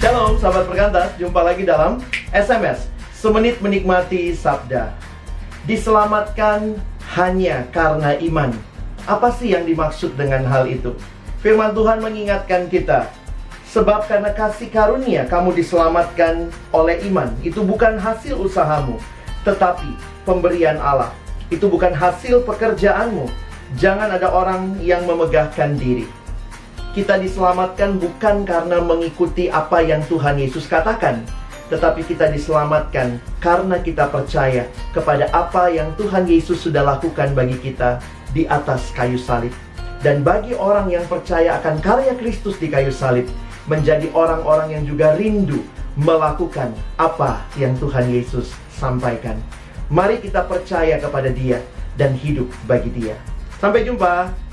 Shalom sahabat perkantas, jumpa lagi dalam SMS Semenit Menikmati Sabda. Diselamatkan hanya karena iman. Apa sih yang dimaksud dengan hal itu? Firman Tuhan mengingatkan kita Sebab karena kasih karunia kamu diselamatkan oleh iman. Itu bukan hasil usahamu Tetapi pemberian Allah. Itu bukan hasil pekerjaanmu. Jangan ada orang yang memegahkan diri kita diselamatkan bukan karena mengikuti apa yang Tuhan Yesus katakan, tetapi kita diselamatkan karena kita percaya kepada apa yang Tuhan Yesus sudah lakukan bagi kita di atas kayu salib. Dan bagi orang yang percaya akan karya Kristus di kayu salib, menjadi orang-orang yang juga rindu melakukan apa yang Tuhan Yesus sampaikan. Mari kita percaya kepada Dia dan hidup bagi Dia. Sampai jumpa.